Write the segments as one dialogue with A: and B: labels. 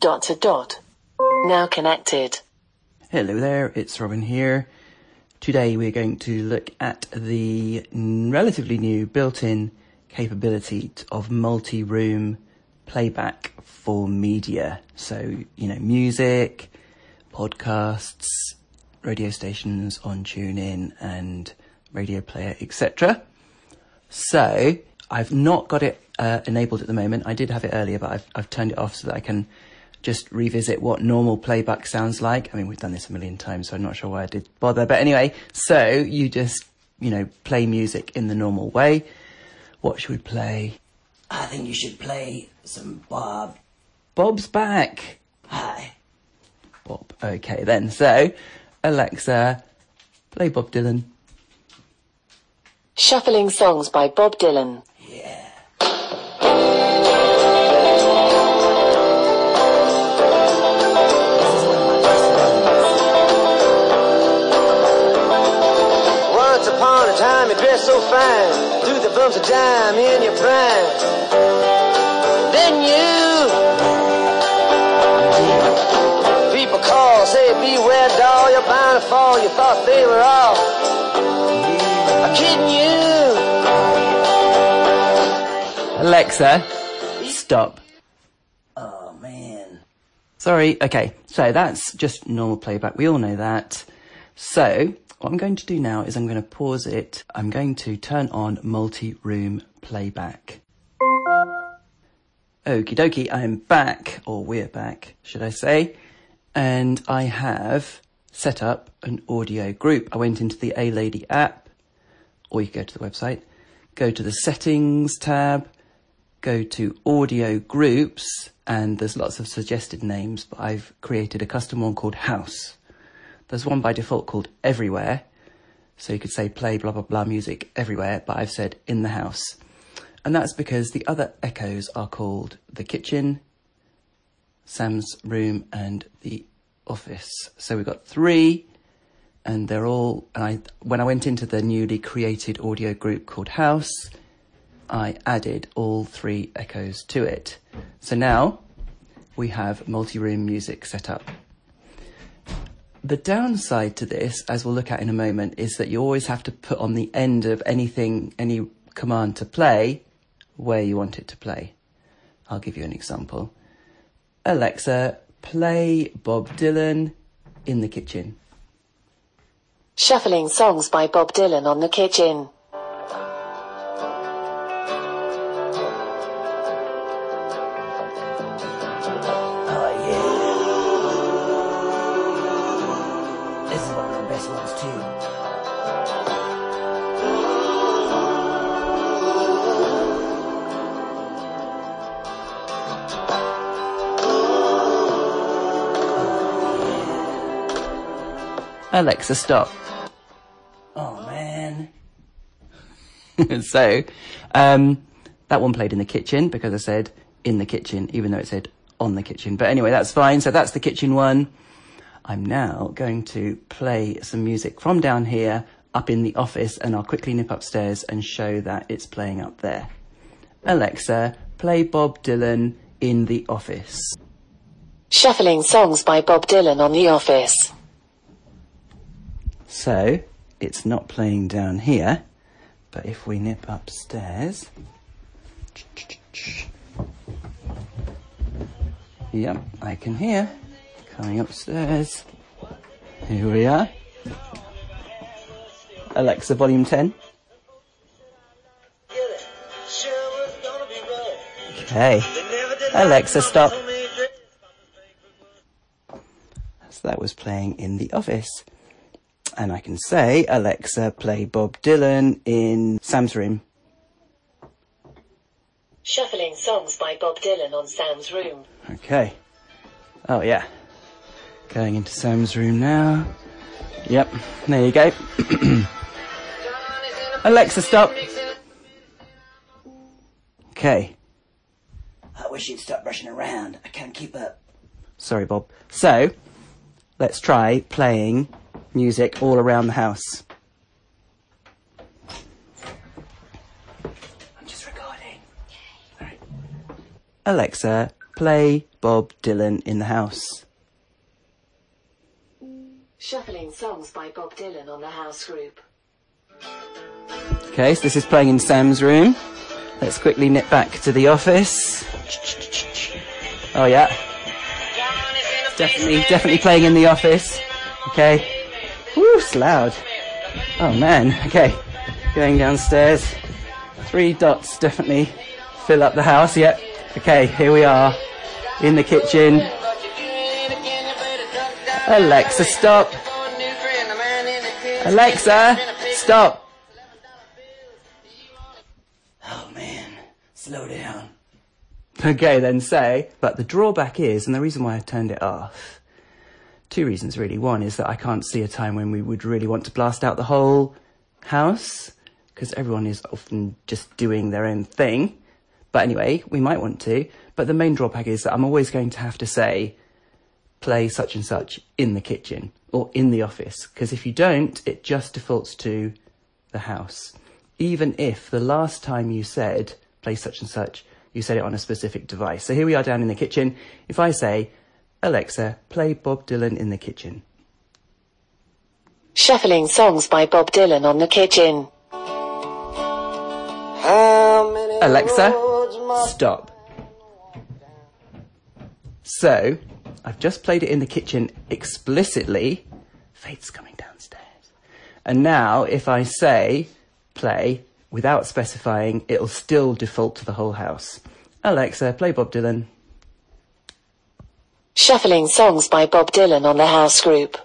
A: dot to dot. Now connected.
B: Hello there, it's Robin here. Today we're going to look at the relatively new built-in capability of multi-room playback for media. So, you know, music, podcasts, radio stations on TuneIn and radio player, etc. So, I've not got it uh, enabled at the moment. I did have it earlier, but I've, I've turned it off so that I can just revisit what normal playback sounds like. I mean, we've done this a million times, so I'm not sure why I did bother. But anyway, so you just, you know, play music in the normal way. What should we play?
C: I think you should play some Bob.
B: Bob's back.
C: Hi.
B: Bob. Okay then. So, Alexa, play Bob Dylan.
A: Shuffling songs by Bob Dylan.
D: Time you dressed so fine, threw the bumps of dime in your prime. Then you, people call, say beware doll, you're bound to fall. You thought they were all kidding you.
B: Alexa, stop.
C: Oh man.
B: Sorry. Okay. So that's just normal playback. We all know that. So what I'm going to do now is I'm going to pause it. I'm going to turn on multi-room playback. Okie dokie. I'm back, or we're back, should I say. And I have set up an audio group. I went into the A Lady app, or you go to the website, go to the settings tab, go to audio groups, and there's lots of suggested names, but I've created a custom one called House. There's one by default called Everywhere, so you could say play blah blah blah music everywhere, but I've said in the house. And that's because the other echoes are called the kitchen, Sam's room, and the office. So we've got three, and they're all. And I, when I went into the newly created audio group called House, I added all three echoes to it. So now we have multi-room music set up. The downside to this, as we'll look at in a moment, is that you always have to put on the end of anything, any command to play, where you want it to play. I'll give you an example. Alexa, play Bob Dylan in the kitchen.
A: Shuffling songs by Bob Dylan on the kitchen.
B: Alexa, stop.
C: Oh man.
B: so, um, that one played in the kitchen because I said in the kitchen, even though it said on the kitchen. But anyway, that's fine. So that's the kitchen one. I'm now going to play some music from down here up in the office and I'll quickly nip upstairs and show that it's playing up there. Alexa, play Bob Dylan in the office.
A: Shuffling songs by Bob Dylan on The Office.
B: So it's not playing down here, but if we nip upstairs. Yep, I can hear. Coming upstairs. Here we are. Alexa, volume 10. Okay. Alexa, stop. So that was playing in the office. And I can say, Alexa, play Bob Dylan in Sam's room.
A: Shuffling songs by Bob Dylan on Sam's room.
B: Okay. Oh, yeah. Going into Sam's room now. Yep, there you go. Alexa, stop. Okay.
C: I wish you'd stop rushing around. I can't keep up.
B: Sorry, Bob. So, let's try playing music all around the house.
C: I'm just recording.
B: Alexa, play Bob Dylan in the house.
A: Shuffling songs by Bob Dylan on the house group.
B: Okay, so this is playing in Sam's room. Let's quickly nip back to the office. Oh yeah. Definitely, definitely playing in the office. Okay. Woo, it's loud. Oh man. Okay. Going downstairs. Three dots definitely fill up the house. Yep. Okay, here we are. In the kitchen. Alexa, stop. Alexa, stop.
C: Oh man, slow down.
B: Okay, then say, but the drawback is, and the reason why I turned it off, two reasons really. One is that I can't see a time when we would really want to blast out the whole house, because everyone is often just doing their own thing. But anyway, we might want to. But the main drawback is that I'm always going to have to say, play such and such in the kitchen or in the office, because if you don't, it just defaults to the house. Even if the last time you said play such and such, you said it on a specific device. So here we are down in the kitchen. If I say, Alexa, play Bob Dylan in the kitchen.
A: Shuffling songs by Bob Dylan on the kitchen.
B: Alexa, stop. So, I've just played it in the kitchen explicitly. Faith's coming downstairs. And now, if I say play without specifying, it'll still default to the whole house. Alexa, play Bob Dylan.
A: Shuffling songs by Bob Dylan on the house group.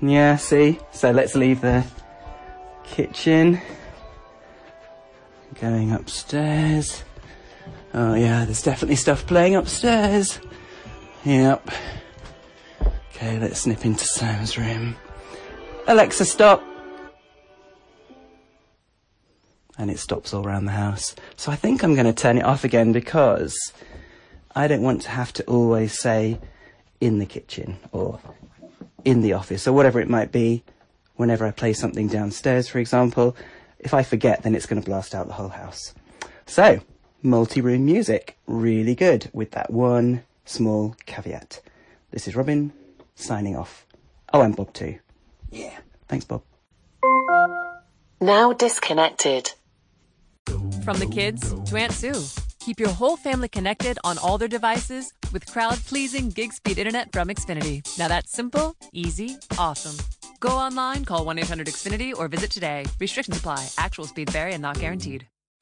B: Yeah, see? So let's leave the kitchen. Going upstairs. Oh yeah, there's definitely stuff playing upstairs. Yep. Okay, let's snip into Sam's room. Alexa, stop! And it stops all around the house. So I think I'm going to turn it off again because I don't want to have to always say in the kitchen or in the office or whatever it might be whenever I play something downstairs, for example. If I forget, then it's going to blast out the whole house. So, multi-room music, really good with that one small caveat. This is Robin, signing off. Oh, and Bob too.
C: Yeah.
B: Thanks, Bob.
A: Now disconnected.
E: From the kids to Aunt Sue. Keep your whole family connected on all their devices with crowd pleasing gig speed internet from Xfinity. Now that's simple, easy, awesome. Go online, call 1 800 Xfinity, or visit today. Restrictions apply. Actual speeds vary and not guaranteed.